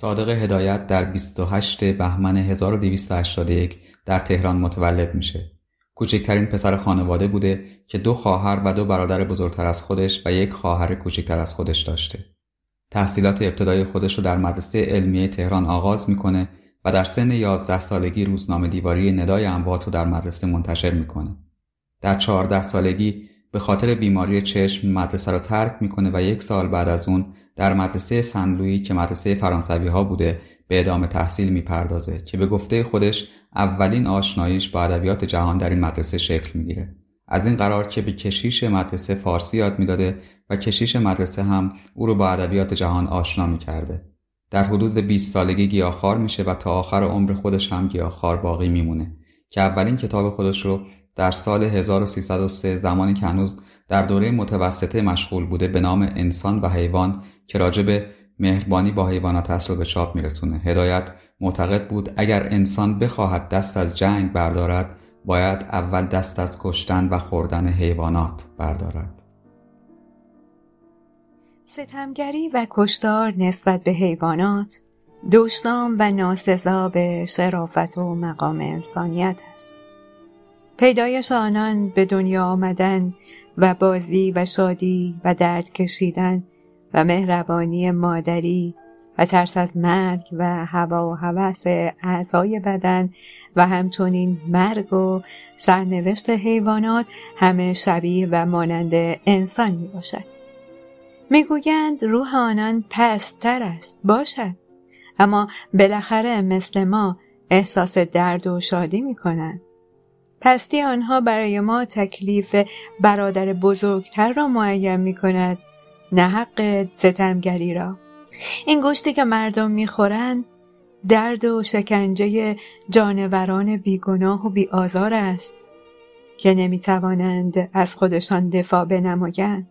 صادق هدایت در 28 بهمن 1281 در تهران متولد میشه. کوچکترین پسر خانواده بوده که دو خواهر و دو برادر بزرگتر از خودش و یک خواهر کوچکتر از خودش داشته. تحصیلات ابتدایی خودش رو در مدرسه علمیه تهران آغاز می‌کنه و در سن 11 سالگی روزنامه دیواری ندای اموات رو در مدرسه منتشر می‌کنه. در 14 سالگی به خاطر بیماری چشم مدرسه را ترک می‌کنه و یک سال بعد از اون در مدرسه سنلویی که مدرسه فرانسوی ها بوده به ادامه تحصیل می‌پردازه که به گفته خودش اولین آشناییش با ادبیات جهان در این مدرسه شکل می‌گیره. از این قرار که به کشیش مدرسه فارسی یاد می‌داده و کشیش مدرسه هم او رو با ادبیات جهان آشنا می‌کرده. در حدود 20 سالگی گیاهخوار میشه و تا آخر عمر خودش هم گیاهخوار باقی میمونه که اولین کتاب خودش رو در سال 1303 زمانی که هنوز در دوره متوسطه مشغول بوده به نام انسان و حیوان که راجع به مهربانی با حیوانات رو به چاپ میرسونه. هدایت معتقد بود اگر انسان بخواهد دست از جنگ بردارد باید اول دست از کشتن و خوردن حیوانات بردارد. ستمگری و کشتار نسبت به حیوانات دشنام و ناسزا به شرافت و مقام انسانیت است. پیدایش آنان به دنیا آمدن و بازی و شادی و درد کشیدن و مهربانی مادری و ترس از مرگ و هوا و هوس اعضای بدن و همچنین مرگ و سرنوشت حیوانات همه شبیه و مانند انسان می باشد. می‌گویند روح آنان پستر است باشد اما بالاخره مثل ما احساس درد و شادی می کنند. پستی آنها برای ما تکلیف برادر بزرگتر را معین می کند نه حق ستمگری را. این گوشتی که مردم می‌خورند درد و شکنجه جانوران بیگناه و بیآزار است که نمی‌توانند از خودشان دفاع بنمایند.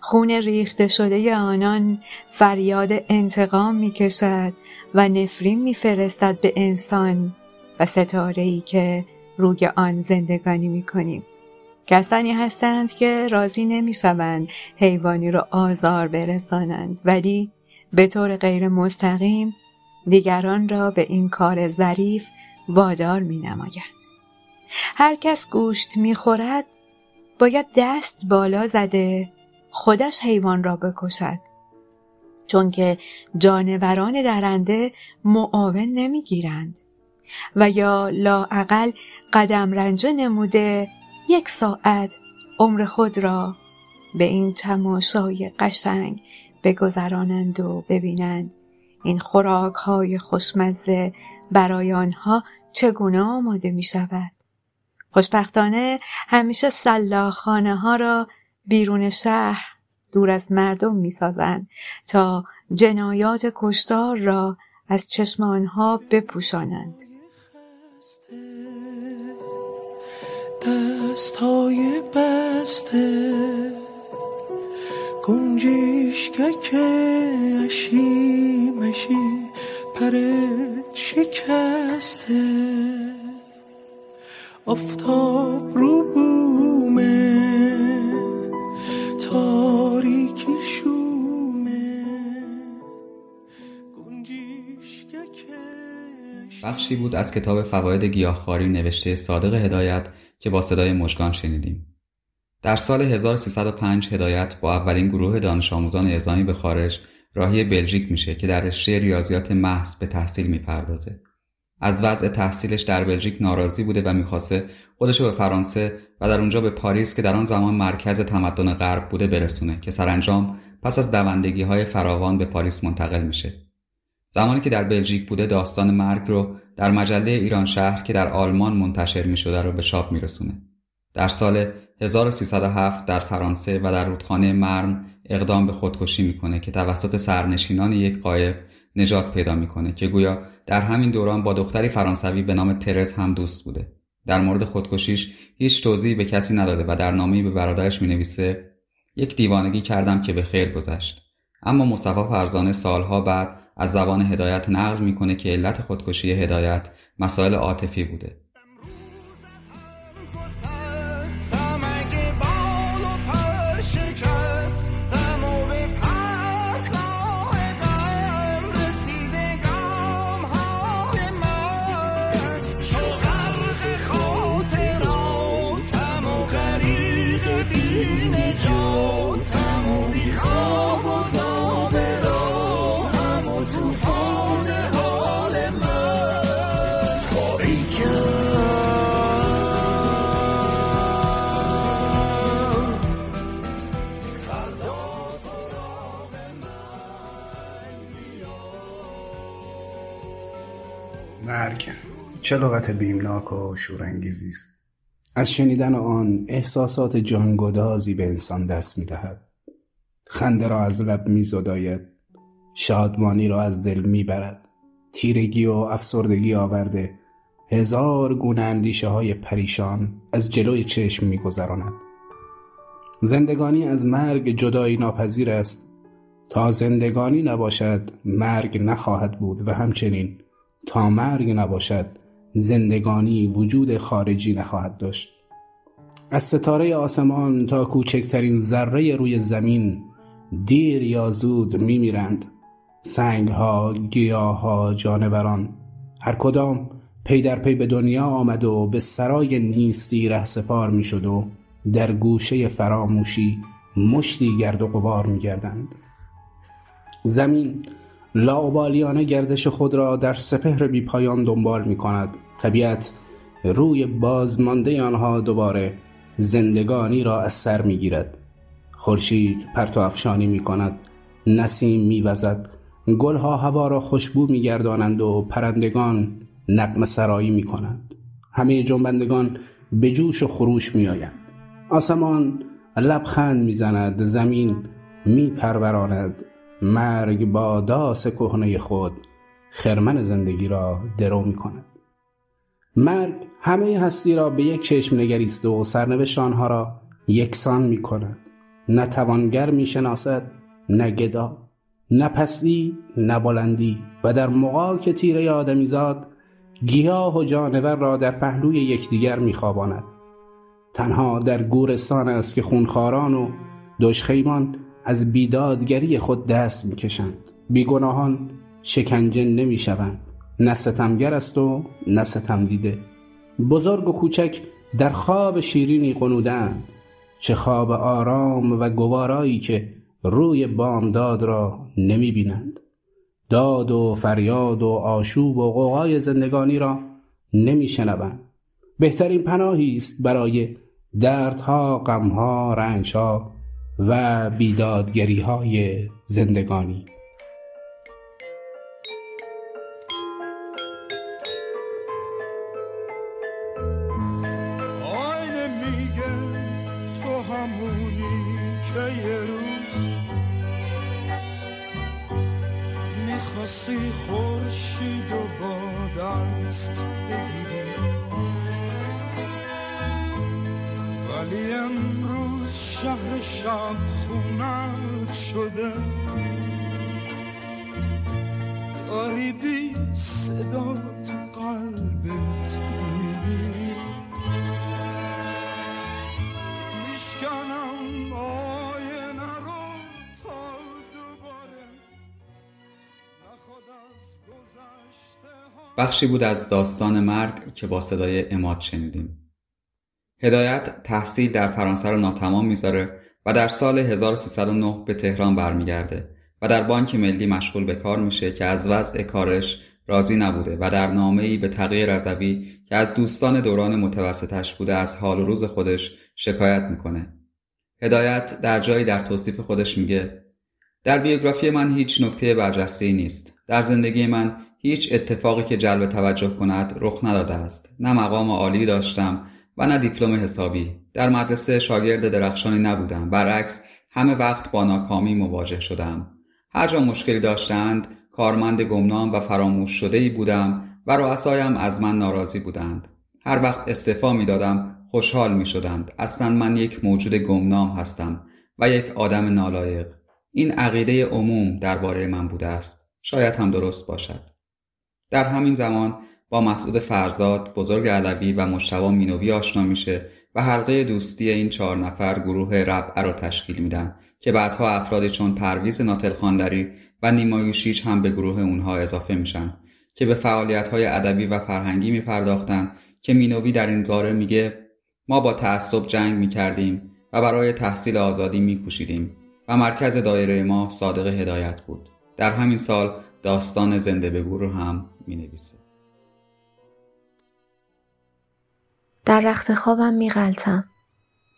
خون ریخته شده آنان فریاد انتقام می‌کشد و نفرین میفرستد به انسان و ستاره ای که روی آن زندگانی می‌کنیم. کسانی هستند که راضی نمی‌شوند حیوانی را آزار برسانند ولی به طور غیر مستقیم دیگران را به این کار ظریف وادار می نماید. هر کس گوشت می خورد باید دست بالا زده خودش حیوان را بکشد چون که جانوران درنده معاون نمی‌گیرند و یا لاعقل قدم رنجه نموده یک ساعت عمر خود را به این تماشای قشنگ بگذرانند و ببینند این خوراک های خوشمزه برای آنها چگونه آماده می شود. خوشبختانه همیشه سلاخانه ها را بیرون شهر دور از مردم می سازند تا جنایات کشتار را از چشم آنها بپوشانند. دستای بسته. گنجیشکک اشی مشی پرت شکسته. افتاب رو بومه تاریکی شومه. بخشی بود از کتاب فواید گیاهخواری نوشته صادق هدایت که با صدای مژگان شنیدیم. در سال 1305 هدایت با اولین گروه دانش آموزان اعزامی به خارج راهی بلژیک میشه که در رشته ریاضیات محض به تحصیل می‌پردازه. از وضع تحصیلش در بلژیک ناراضی بوده و می‌خواسته خودشو به فرانسه و در اونجا به پاریس که در آن زمان مرکز تمدن غرب بوده برسونه که سرانجام پس از دوندگی های فراوان به پاریس منتقل میشه. زمانی که در بلژیک بوده داستان مرگ رو در مجله ایران شهر که در آلمان منتشر می شده رو به چاپ میرسونه. در سال 1307 در فرانسه و در رودخانه مرن اقدام به خودکشی می‌کنه که توسط سرنشینان یک قایق نجات پیدا می‌کنه که گویا در همین دوران با دختری فرانسوی به نام ترز هم دوست بوده. در مورد خودکشیش هیچ توضیحی به کسی نداده و در نامه‌ای به برادرش می‌نویسه یک دیوانگی کردم که به خیر گذشت اما مصطفی فرزانه سالها بعد از زبان هدایت نقل می‌کنه که علت خودکشی هدایت مسائل عاطفی بوده. چه لغت بیمناک و شورانگیزی است؟ از شنیدن آن احساسات جانگدازی به انسان دست می‌دهد. خنده را از لب میزداید. شادمانی را از دل می‌برد. تیرگی و افسردگی آورده. هزار گونه اندیشه های پریشان از جلوی چشم میگذراند. زندگانی از مرگ جدایی ناپذیر است. تا زندگانی نباشد مرگ نخواهد بود و همچنین تا مرگ نباشد زندگانی وجود خارجی نخواهد داشت از ستاره آسمان تا کوچکترین ذره روی زمین دیر یا زود میمیرند سنگها گیاهها جانوران هر کدام پی در پی به دنیا آمد و به سرای نیستی ره سپار می شد و در گوشه فراموشی مشتی گرد و غبار می گردند. زمین لاوبالیانه گردش خود را در سپهر بی پایان دنبال می کند. طبیعت روی بازمانده آنها دوباره زندگانی را از سر می گیرد. خورشید پرتو افشانی می کند. نسیم می وزد. گلها هوا را خوشبو می گردانند و پرندگان نقم سرایی می کنند. همه جنبندگان به جوش و خروش می آیند. آسمان لبخند می زند. زمین می پروراند. مرگ با داس کهنه خود خرمن زندگی را درو می کند مرگ همه هستی را به یک چشم نگریست و سرنوشت آنها را یکسان می کند نه توانگر می شناسد نه گدا نه پستی نه بلندی و در مقاک تیره آدمیزاد گیاه و جانور را در پهلوی یکدیگر میخواباند. تنها در گورستان است که خونخواران و دشخیمان از بیدادگری خود دست می‌کشند. بیگناهان شکنجه نمی‌شوند. نه ستمگر است و نه ستم دیده بزرگ و کوچک در خواب شیرینی قنودند چه خواب آرام و گوارایی که روی بامداد را نمی بینند داد و فریاد و آشوب و قوقای زندگانی را نمی شنوند بهترین پناهی است برای دردها غمها رنجها و بیدادگری های زندگانی. آینه میگه تو همونی که یه روز می‌خواستی خورشید و با دست بگیری. ولی امروز شهر شب خونت شده. داری بی صدا تو قلبت میمیری میشکنم آینه رو تا دوباره. بخشی بود از داستان مرگ که با صدای اماد شنیدیم. هدایت تحصیل در فرانسه رو ناتمام می‌ذاره و در سال 1309 به تهران برمیگرده و در بانک ملی مشغول به کار میشه که از وضع کارش راضی نبوده و در نامه‌ای به تغییر رضوی که از دوستان دوران متوسطش بوده از حال و روز خودش شکایت می‌کنه. هدایت در جایی در توصیف خودش میگه در بیوگرافی من هیچ نکته برجسته نیست. در زندگی من هیچ اتفاقی که جلب توجه کند رخ نداده است. نه مقام عالی داشتم و نه دیپلم حسابی. در مدرسه شاگرد درخشانی نبودم. برعکس همه وقت با ناکامی مواجه شدم. هر جا مشکلی داشتند کارمند گمنام و فراموش شده ای بودم و رؤسایم از من ناراضی بودند. هر وقت استعفا می دادم خوشحال می شدند اصلا من یک موجود گمنام هستم و یک آدم نالایق. این عقیده عموم درباره من بوده است. شاید هم درست باشد. در همین زمان با مسعود فرزاد بزرگ علوی و مشتبا مینوی آشنا میشه و حلقه دوستی این چهار نفر گروه ربعه را تشکیل میدن که بعدها افرادی چون پرویز ناتل خاندری و نیمایوشیچ هم به گروه اونها اضافه میشن که به فعالیت های ادبی و فرهنگی میپرداختند که مینوی در این باره میگه ما با تعصب جنگ می‌کردیم و برای تحصیل آزادی میکوشیدیم و مرکز دایره ما صادق هدایت بود. در همین سال داستان زنده بگو رو هم می‌نویسه. در رخت خوابم میغلطم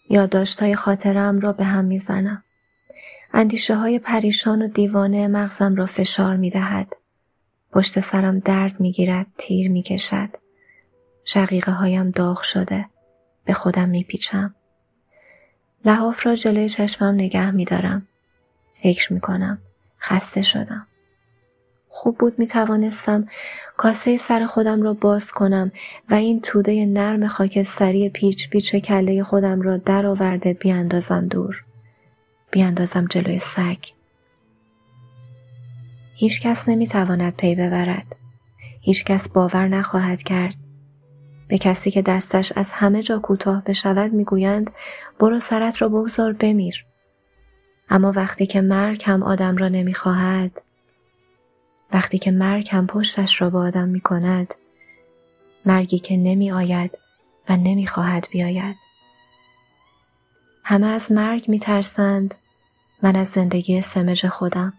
یادداشتهای خاطرم را به هم می‌زنم. اندیشه های پریشان و دیوانه مغزم را فشار می‌دهد. پشت سرم درد می‌گیرد تیر می‌کشد. شقیقه هایم داغ شده به خودم میپیچم. لحاف را جلوی چشمم نگه میدارم. فکر می‌کنم خسته شدم. خوب بود می توانستم کاسه سر خودم را باز کنم و این توده نرم خاکستری پیچ پیچ کله خودم را درآورده بیاندازم دور. بیاندازم جلوی سگ. هیچ کس نمی تواند پی ببرد. هیچ کس باور نخواهد کرد. به کسی که دستش از همه جا کوتاه بشود می‌گویند برو سرت را بگذار بمیر. اما وقتی که مرگ هم آدم را نمی‌خواهد وقتی که مرگ هم پشتش را به آدم می کند مرگی که نمی آید و نمی خواهد بیاید همه از مرگ می ترسند من از زندگی سمج خودم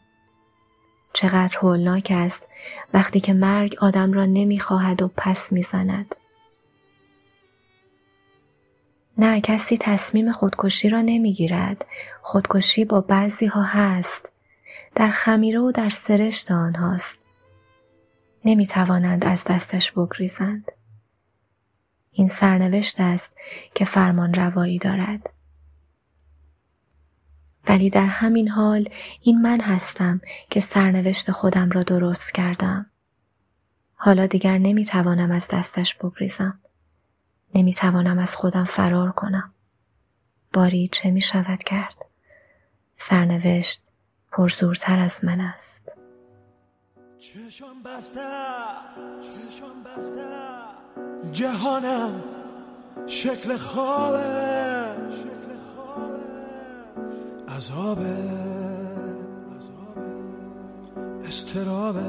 چقدر هولناک است وقتی که مرگ آدم را نمی خواهد و پس می زند. نه کسی تصمیم خودکشی را نمی گیرد. خودکشی با بعضی ها هست. در خمیره و در سرشت آنهاست. نمی توانند از دستش بگریزند. این سرنوشت است که فرمان روایی دارد. ولی در همین حال این من هستم که سرنوشت خودم را درست کردم. حالا دیگر نمی توانم از دستش بگریزم. نمی توانم از خودم فرار کنم. باری چه می شود کرد؟ سرنوشت پرزورتر از من است. چشم بسته چشم بسته. جهانم شکل خوابه شکل خوابه. عذابه استرابه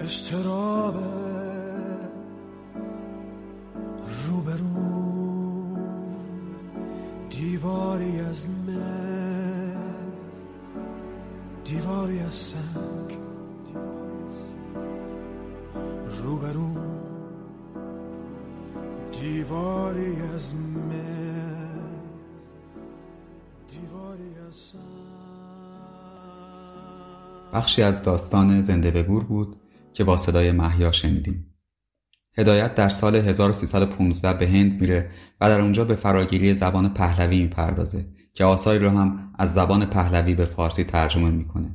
استرابه. روبرو. دیواری از من دیواری از سنگ روبرو دیواری از من دیواری از سنگ. بخشی از داستان زنده به گور بود که با صدای محیا شنیدیم. هدایت در سال 1315 به هند میره و در اونجا به فراگیری زبان پهلوی می‌پردازه که آثاری رو هم از زبان پهلوی به فارسی ترجمه می‌کنه.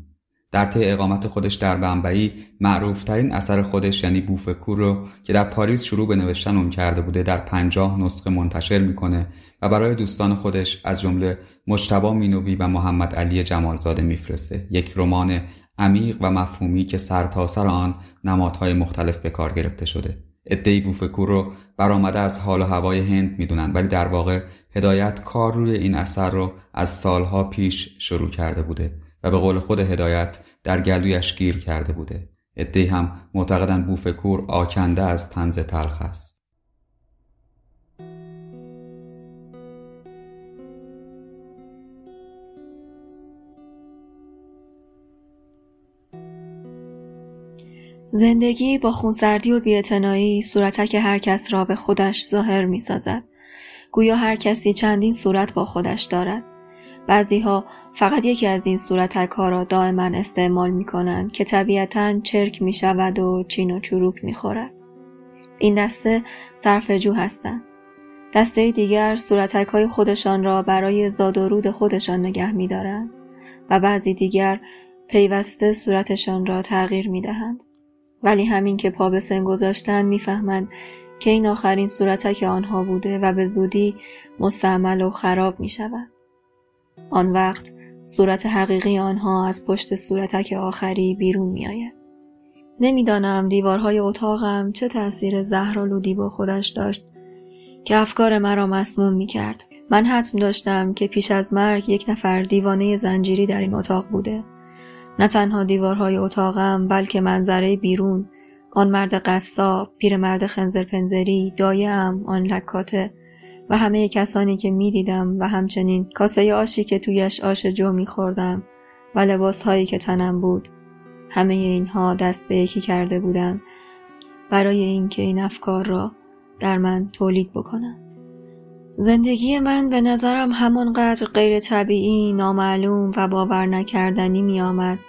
در طی اقامت خودش در بمبئی معروفترین اثر خودش یعنی بوفکور رو که در پاریس شروع به نوشتن اون کرده بوده در پنجاه نسخه منتشر می‌کنه و برای دوستان خودش از جمله مجتبا مینوی و محمد علی جمالزاده میفرسته یک رمان عمیق و مفهومی که سرتاسر سر آن نمادهای مختلف به کار گرفته شده ادهی بوفکور رو برآمده از حال و هوای هند می‌دونن ولی در واقع هدایت کار روی این اثر رو از سالها پیش شروع کرده بوده و به قول خود هدایت در گلویش گیر کرده بوده. ادهی هم معتقدن بوفکور آکنده از تنز تلخ است. زندگی با خونسردی و بیاعتنایی صورتک هر کس را به خودش ظاهر می سازد. گویا هر کسی چندین صورت با خودش دارد. بعضی ها فقط یکی از این صورتک ها را دائما استعمال می کنند که طبیعتا چرک می شود و چین و چروک می خورد. این دسته جو هستند. دسته دیگر صورتک های خودشان را برای زاد و رود خودشان نگه می دارند و بعضی دیگر پیوسته صورتشان را تغییر می دهند. ولی همین که پا به سن گذاشتن می‌فهمند که این آخرین صورتک آنها بوده و به زودی مستعمل و خراب می شود. آن وقت صورت حقیقی آنها از پشت صورتک آخری بیرون می آید. نمی‌دانم دیوارهای اتاقم چه تأثیر زهرالودی با خودش داشت که افکار مرا مسموم می کرد. من حتم داشتم که پیش از مرگ یک نفر دیوانه زنجیری در این اتاق بوده. نه تنها دیوارهای اتاقم بلکه منظره بیرون آن مرد قصاب، پیرمرد خنزر پنزری، دایم، آن لکاته و همه کسانی که می دیدم و همچنین کاسه آشی که تویش آش جو می خوردم و لباس هایی که تنم بود همه اینها دست به یکی کرده بودند برای اینکه این افکار را در من تولید بکنند. زندگی من به نظرم همانقدر غیر طبیعی، نامعلوم و باور نکردنی می آمد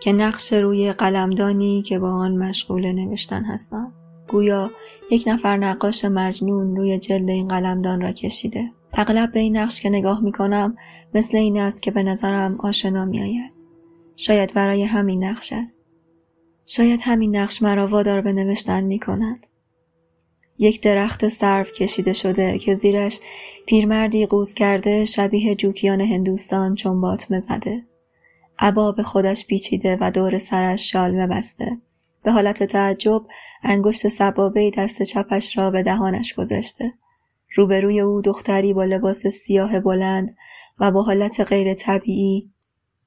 که نقش روی قلمدانی که با آن مشغول نوشتن هستم. گویا یک نفر نقاش مجنون روی جلد این قلمدان را کشیده. اغلب به این نقش که نگاه می کنم مثل این است که به نظرم آشنا می آید. شاید برای همین نقش است. شاید همین نقش مرا وادار به نوشتن می کند. یک درخت سرو کشیده شده که زیرش پیرمردی قوز کرده شبیه جوکیان هندوستان چون باطمه زده. عبا به خودش پیچیده و دور سرش شالمه بسته. به حالت تعجب انگشت سبابه دست چپش را به دهانش گذاشته. روبروی او دختری با لباس سیاه بلند و با حالت غیر طبیعی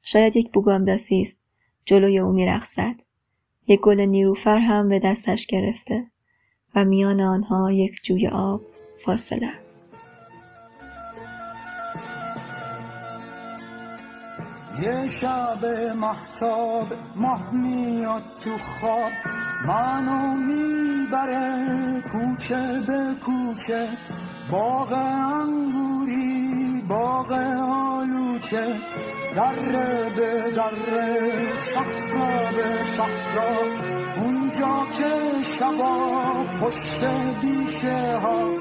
شاید یک بوگامداسی است جلوی او میرقصد یک گل نیروفر هم به دستش گرفته و میان آنها یک جوی آب فاصله است. یه شب محتاب ماه میاد تو خواب منو می‌بره کوچه به کوچه باغ انگوری باغ آلوچه دره به دره صحرا به صحرا. اونجا که شبا پشت بیشه ها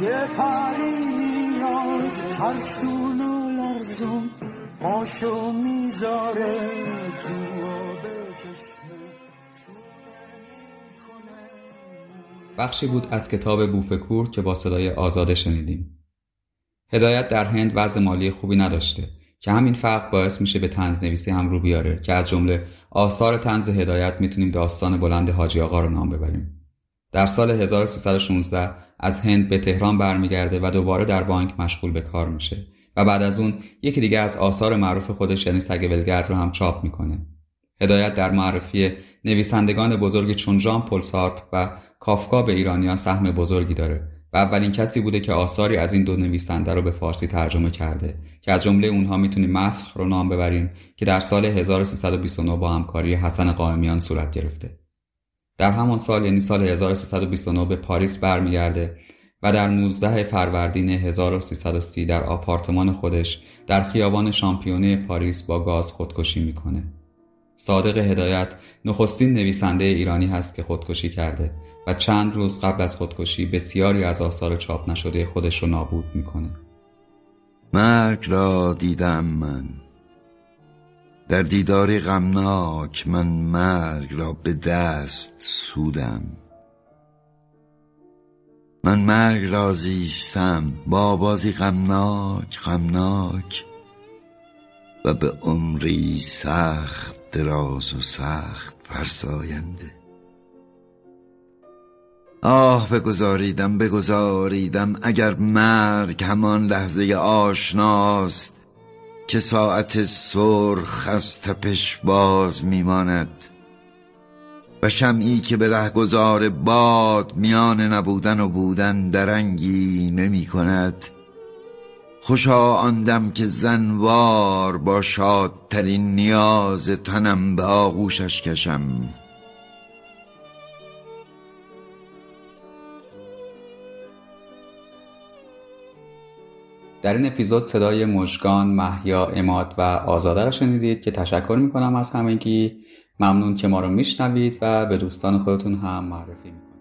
یه پری میاد ترسون و لرزون پاشو می‌ذاره تو بخشی بود از کتاب بوفکور که با صدای آزاده شنیدیم. هدایت در هند وضع مالی خوبی نداشته که همین فرق باعث میشه به تنز نویسی هم رو بیاره که از جمله آثار تنز هدایت می‌تونیم داستان بلند حاجی آقا رو نام ببریم. در سال 1316 از هند به تهران برمیگرده و دوباره در بانک مشغول به کار میشه و بعد از اون یکی دیگه از آثار معروف خودش یعنی سگ ولگرد رو هم چاپ می‌کنه. هدایت در معرفی نویسندگان بزرگی چون ژان پل و کافکا به ایرانیان سهم بزرگی داره و اولین کسی بوده که آثاری از این دو نویسنده رو به فارسی ترجمه کرده که از جمله اونها می‌تونیم مسخ رو نام ببریم که در سال 1329 با همکاری حسن قائمیان صورت گرفته. در همان سال یعنی سال 1329 به پاریس برمیگرده و در 19 فروردین 1330 در آپارتمان خودش در خیابان شامپیونه پاریس با گاز خودکشی می‌کنه. صادق هدایت نخستین نویسنده ایرانی هست که خودکشی کرده و چند روز قبل از خودکشی بسیاری از آثار چاپ نشده خودش رو نابود می‌کنه. مرگ را دیدم من در دیداری غمناک من مرگ را به دست سودم من مرگ را زیستم با بازی غمناک غمناک و به عمری سخت دراز و سخت فرساینده. آه بگذاریدم بگذاریدم اگر مرگ همان لحظه آشناست که ساعت سرخ از تپش باز میماند و شمعی که به رهگذار باد میان نبودن و بودن درنگی نمی کند خوشا آندم که زنوار با شادترین نیاز تنم به آغوشش کشم. در این اپیزود صدای مژگان، محیا، اماد و آزاده را شنیدید که تشکر می‌کنم از همگی. ممنون که ما رو میشنوید و به دوستان خودتون هم معرفی می‌کنید.